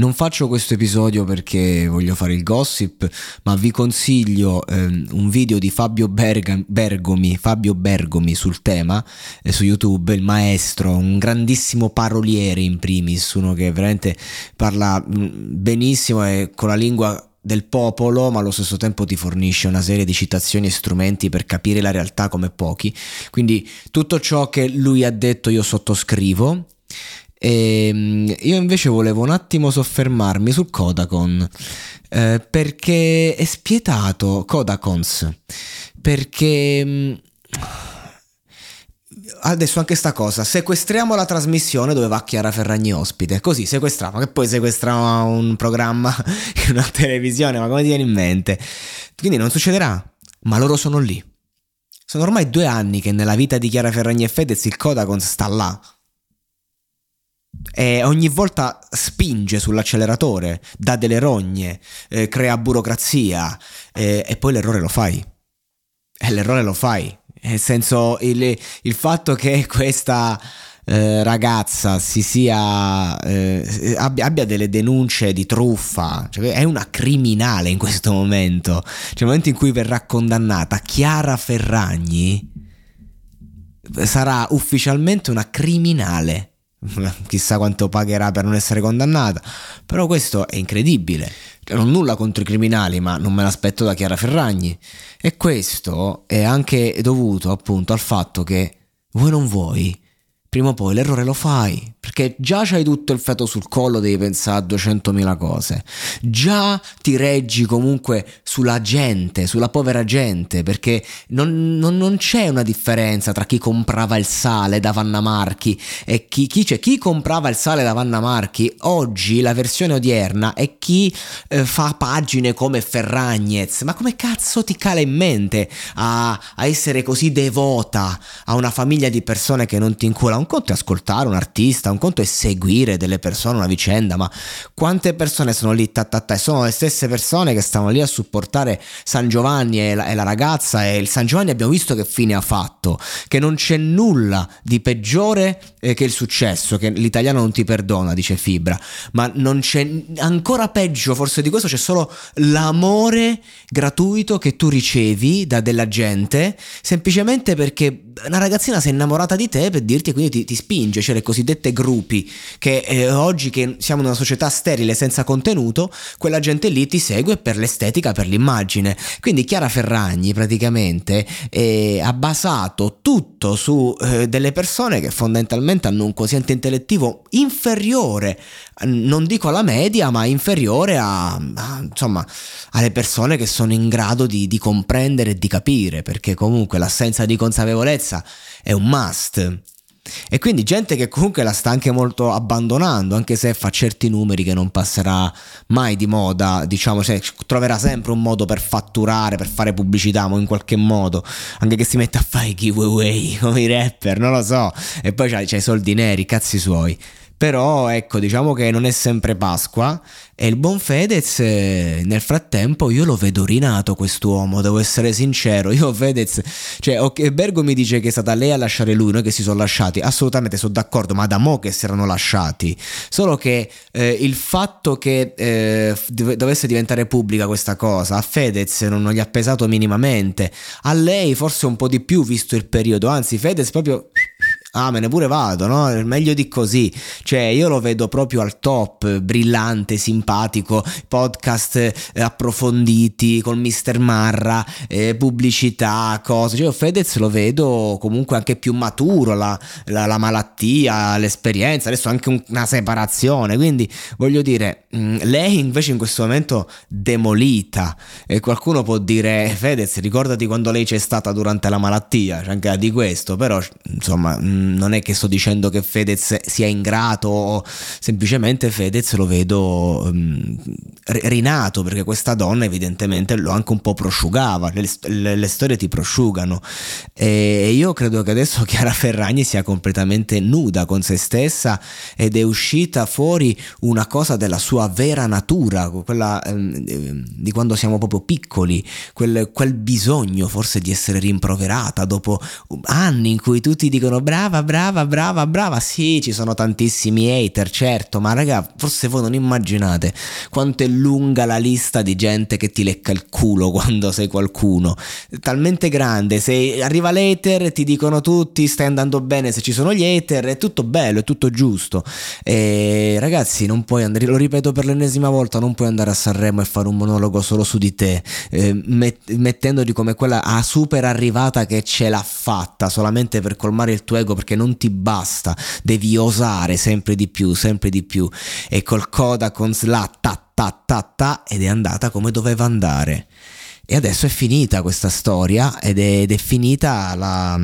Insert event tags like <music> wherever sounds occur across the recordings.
Non faccio questo episodio perché voglio fare il gossip, ma vi consiglio ehm, un video di Fabio Berg- Bergomi, Fabio Bergomi sul tema eh, su YouTube, il maestro, un grandissimo paroliere in primis, uno che veramente parla mh, benissimo e con la lingua del popolo, ma allo stesso tempo ti fornisce una serie di citazioni e strumenti per capire la realtà come pochi. Quindi tutto ciò che lui ha detto io sottoscrivo e ehm, io invece volevo un attimo soffermarmi su Kodakon eh, perché è spietato Kodakons perché mm, adesso anche sta cosa sequestriamo la trasmissione dove va Chiara Ferragni ospite così sequestriamo che poi sequestriamo un programma <laughs> in una televisione ma come ti viene in mente? Quindi non succederà ma loro sono lì. Sono ormai due anni che nella vita di Chiara Ferragni e Fedez il Kodakon sta là e ogni volta spinge sull'acceleratore, dà delle rogne, eh, crea burocrazia eh, e poi l'errore lo fai. E l'errore lo fai. Nel senso, il, il fatto che questa eh, ragazza si sia eh, abbia, abbia, delle denunce di truffa, cioè è una criminale in questo momento. Cioè, nel momento in cui verrà condannata, Chiara Ferragni sarà ufficialmente una criminale <laughs> chissà quanto pagherà per non essere condannata, però questo è incredibile. Cioè, non ho nulla contro i criminali, ma non me l'aspetto da Chiara Ferragni. E questo è anche dovuto appunto al fatto che vuoi non vuoi, prima o poi l'errore lo fai, perché già c'hai tutto il feto sul collo, devi pensare a 200.000 cose, già ti reggi comunque sulla gente, sulla povera gente, perché non, non, non c'è una differenza tra chi comprava il sale da Vanna Marchi e chi, chi, cioè, chi comprava il sale da Vanna Marchi, oggi la versione odierna è chi eh, fa pagine come Ferragnez, ma come cazzo ti cala in mente a, a essere così devota a una famiglia di persone che non ti incula? Un conto è ascoltare un artista, un conto è seguire delle persone, una vicenda, ma quante persone sono lì tattata e sono le stesse persone che stanno lì a supportare San Giovanni e la, e la ragazza e il San Giovanni abbiamo visto che fine ha fatto, che non c'è nulla di peggiore eh, che il successo, che l'italiano non ti perdona, dice Fibra, ma non c'è ancora peggio forse di questo, c'è solo l'amore gratuito che tu ricevi da della gente semplicemente perché una ragazzina si è innamorata di te per dirti quindi ti, ti spinge, cioè le cosiddette gruppi, che eh, oggi che siamo in una società sterile senza contenuto, quella gente lì ti segue per l'estetica, per l'immagine. Quindi Chiara Ferragni praticamente eh, ha basato tutto su eh, delle persone che fondamentalmente hanno un quoziente intellettivo inferiore, non dico alla media, ma inferiore a, a insomma, alle persone che sono in grado di, di comprendere e di capire, perché comunque l'assenza di consapevolezza è un must. E quindi gente che comunque la sta anche molto abbandonando, anche se fa certi numeri che non passerà mai di moda, diciamo, cioè, troverà sempre un modo per fatturare, per fare pubblicità, ma in qualche modo, anche che si metta a fare giveaway <laughs> come i rapper, non lo so, e poi c'ha i soldi neri, cazzi suoi. Però ecco, diciamo che non è sempre Pasqua e il buon Fedez eh, nel frattempo io lo vedo rinato quest'uomo, devo essere sincero, <laughs> io Fedez, cioè ok, Bergo mi dice che è stata lei a lasciare lui, noi che si sono lasciati, assolutamente sono d'accordo, ma da mo che si erano lasciati, solo che eh, il fatto che eh, dovesse diventare pubblica questa cosa a Fedez non gli ha pesato minimamente, a lei forse un po' di più visto il periodo, anzi Fedez proprio Ah, me ne pure vado, no? Meglio di così. Cioè, io lo vedo proprio al top, brillante, simpatico, podcast eh, approfonditi con Mr. Marra, eh, pubblicità, cose. Cioè, io Fedez lo vedo comunque anche più maturo, la, la, la malattia, l'esperienza, adesso anche un, una separazione. Quindi, voglio dire, mm, lei invece in questo momento demolita. E qualcuno può dire, Fedez, ricordati quando lei c'è stata durante la malattia, c'è anche di questo, però, insomma... Mm, non è che sto dicendo che Fedez sia ingrato, semplicemente Fedez lo vedo um, rinato perché questa donna evidentemente lo anche un po' prosciugava, le, le, le storie ti prosciugano. E io credo che adesso <laughs> Chiara Ferragni sia completamente nuda con se stessa ed è uscita fuori una cosa della sua vera natura, quella um, di quando siamo proprio piccoli, quel, quel bisogno forse di essere rimproverata dopo anni in cui tutti dicono brava brava, brava, brava, brava. Sì, ci sono tantissimi hater, certo, ma raga, forse voi non immaginate quanto è lunga la lista di gente che ti lecca il culo <laughs> quando sei qualcuno. Talmente grande, se arriva l'hater ti dicono tutti stai andando bene se ci sono gli hater, è tutto bello, è tutto giusto. E ragazzi, non puoi andare, lo ripeto per l'ennesima volta, non puoi andare a Sanremo e fare un monologo solo su di te, eh, met- mettendoti come quella a super arrivata che ce l'ha fatta solamente per colmare il tuo ego perché non ti basta, devi osare sempre di più, sempre di più. E col coda con slat, ta ta ta ta, ed è andata come doveva andare. E adesso è finita questa storia ed è, ed è finita la,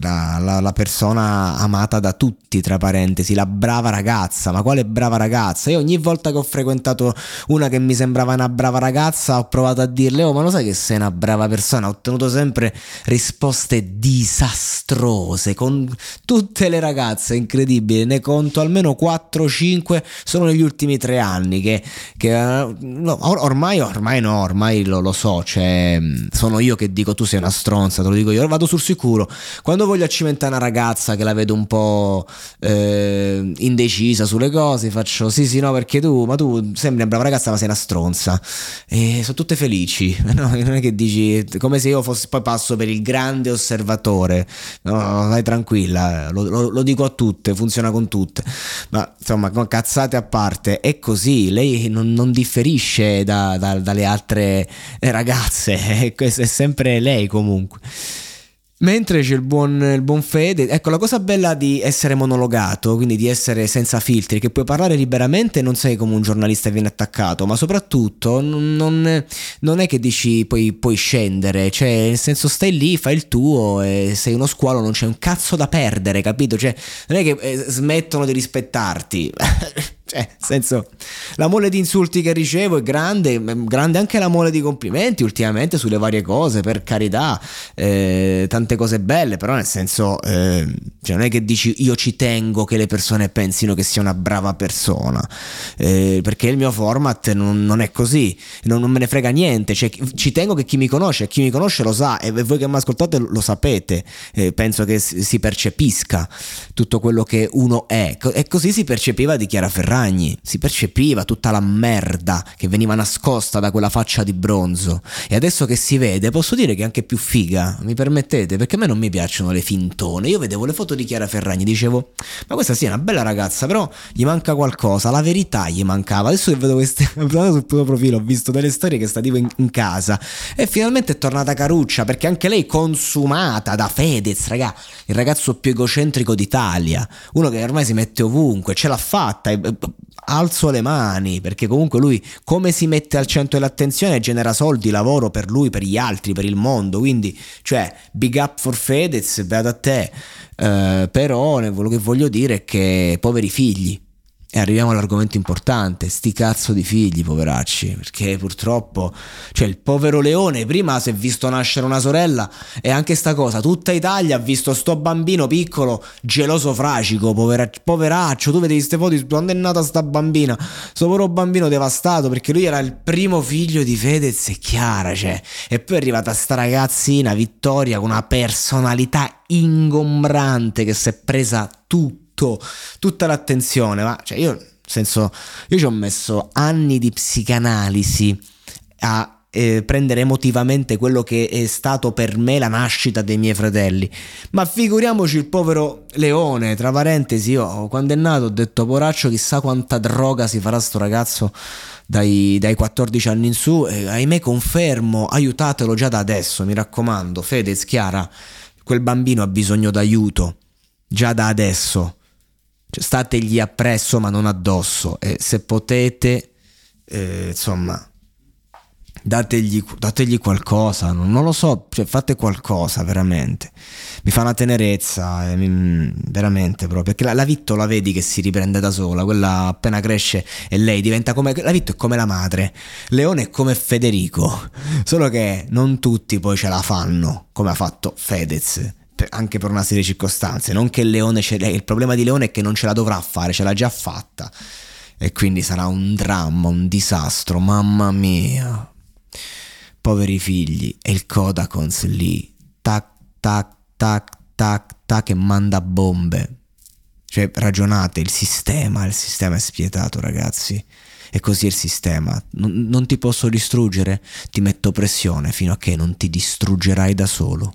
la, la, la, persona amata da tutti, tra parentesi, la brava ragazza. Ma quale brava ragazza? Io ogni volta che ho frequentato una che mi sembrava una brava ragazza ho provato a dirle, oh ma lo sai che sei una brava persona? Ho ottenuto sempre risposte disastrose con tutte le ragazze, incredibile. Ne conto almeno 4-5 solo negli ultimi tre anni che, che no, ormai, ormai no, ormai lo, lo so cioè, sono io che dico tu sei una stronza, te lo dico io, vado sul sicuro. Quando voglio accimentare una ragazza che la vedo un po' eh, indecisa sulle cose, faccio sì sì no perché tu, ma tu sembri una brava ragazza ma sei una stronza. E sono tutte felici, <laughs> no? non è che dici come se io fossi, poi passo per il grande osservatore, no, vai tranquilla, lo, lo, lo dico a tutte, funziona con tutte, ma insomma cazzate a parte, è così, lei non, non differisce da, da, dalle altre ragazze ragazze, <laughs> è sempre lei comunque. Mentre c'è il buon, il buon Fede, ecco la cosa bella di essere monologato, quindi di essere senza filtri, che puoi parlare liberamente e non sei come un giornalista e viene attaccato, ma soprattutto non, non, non è che dici poi puoi scendere, cioè nel senso stai lì, fai il tuo e sei uno squalo, non c'è un cazzo da perdere, capito? Cioè non è che eh, smettono di rispettarti. <laughs> Cioè, nel senso, la mole di insulti che ricevo è grande, grande anche la mole di complimenti ultimamente sulle varie cose, per carità, eh, tante cose belle, però nel senso, eh, cioè non è che dici io ci tengo che le persone pensino che sia una brava persona, eh, perché il mio format non, non è così, non, non, me ne frega niente, cioè, ci tengo che chi mi conosce, chi mi conosce lo sa e voi che mi ascoltate lo sapete, penso che si percepisca tutto quello che uno è, e così si percepiva di Chiara Ferrari ragni, si percepiva tutta la merda che veniva nascosta da quella faccia di bronzo. E adesso che si vede, posso dire che è anche più figa, mi permettete? Perché a me non mi piacciono le fintone. Io vedevo le foto di Chiara Ferragni, dicevo, ma questa sì è una bella ragazza, però gli manca qualcosa, la verità gli mancava. Adesso che vedo queste, <laughs> sul tuo profilo, ho visto delle storie che sta tipo in, in casa e finalmente è tornata caruccia perché anche lei consumata da Fedez, raga, il ragazzo più egocentrico d'Italia, uno che ormai si mette ovunque, ce l'ha fatta, alzo le mani perché comunque lui come si mette al centro dell'attenzione genera soldi, lavoro per lui, per gli altri, per il mondo, quindi cioè big up for Fedez, beato a te, uh, però quello che voglio dire è che poveri figli, E arriviamo all'argomento importante, sti cazzo di figli, poveracci, perché purtroppo, cioè il povero leone prima si è visto nascere una sorella e anche sta cosa, tutta Italia ha visto sto bambino piccolo, geloso fragico, povera, poveraccio, tu vedi queste foto quando è nata sta bambina, sto povero bambino devastato perché lui era il primo figlio di Fedez e Chiara, cioè, e poi è arrivata sta ragazzina Vittoria con una personalità ingombrante che si è presa tutto tutto, tutta l'attenzione, ma cioè io, nel senso, io ci ho messo anni di psicanalisi a eh, prendere emotivamente quello che è stato per me la nascita dei miei fratelli. Ma figuriamoci il povero Leone, tra parentesi, io quando è nato ho detto poraccio chissà quanta droga si farà sto ragazzo dai, dai 14 anni in su e ahimè confermo, aiutatelo già da adesso, mi raccomando, Fedez, Chiara, quel bambino ha bisogno d'aiuto, già da adesso cioè, stategli appresso ma non addosso. E se potete, eh, insomma, dategli, dategli qualcosa, non, non, lo so, cioè, fate qualcosa veramente. Mi fa una tenerezza, eh, mi, veramente proprio, perché la, la Vitto la vedi che si riprende da sola, quella appena cresce e lei diventa come, la Vitto è come la madre, Leone è come Federico, solo che non tutti poi ce la fanno, come ha fatto Fedez anche per una serie di circostanze. Non che Leone ce il problema di Leone è che non ce la dovrà fare, ce l'ha già fatta. E quindi sarà un dramma, un disastro, mamma mia. Poveri figli. E il Kodakons lì, tac, tac, tac, tac, tac, che manda bombe. Cioè, ragionate, il sistema, il sistema è spietato, ragazzi. E così è il sistema. Non, non ti posso distruggere, ti metto pressione fino a che non ti distruggerai da solo.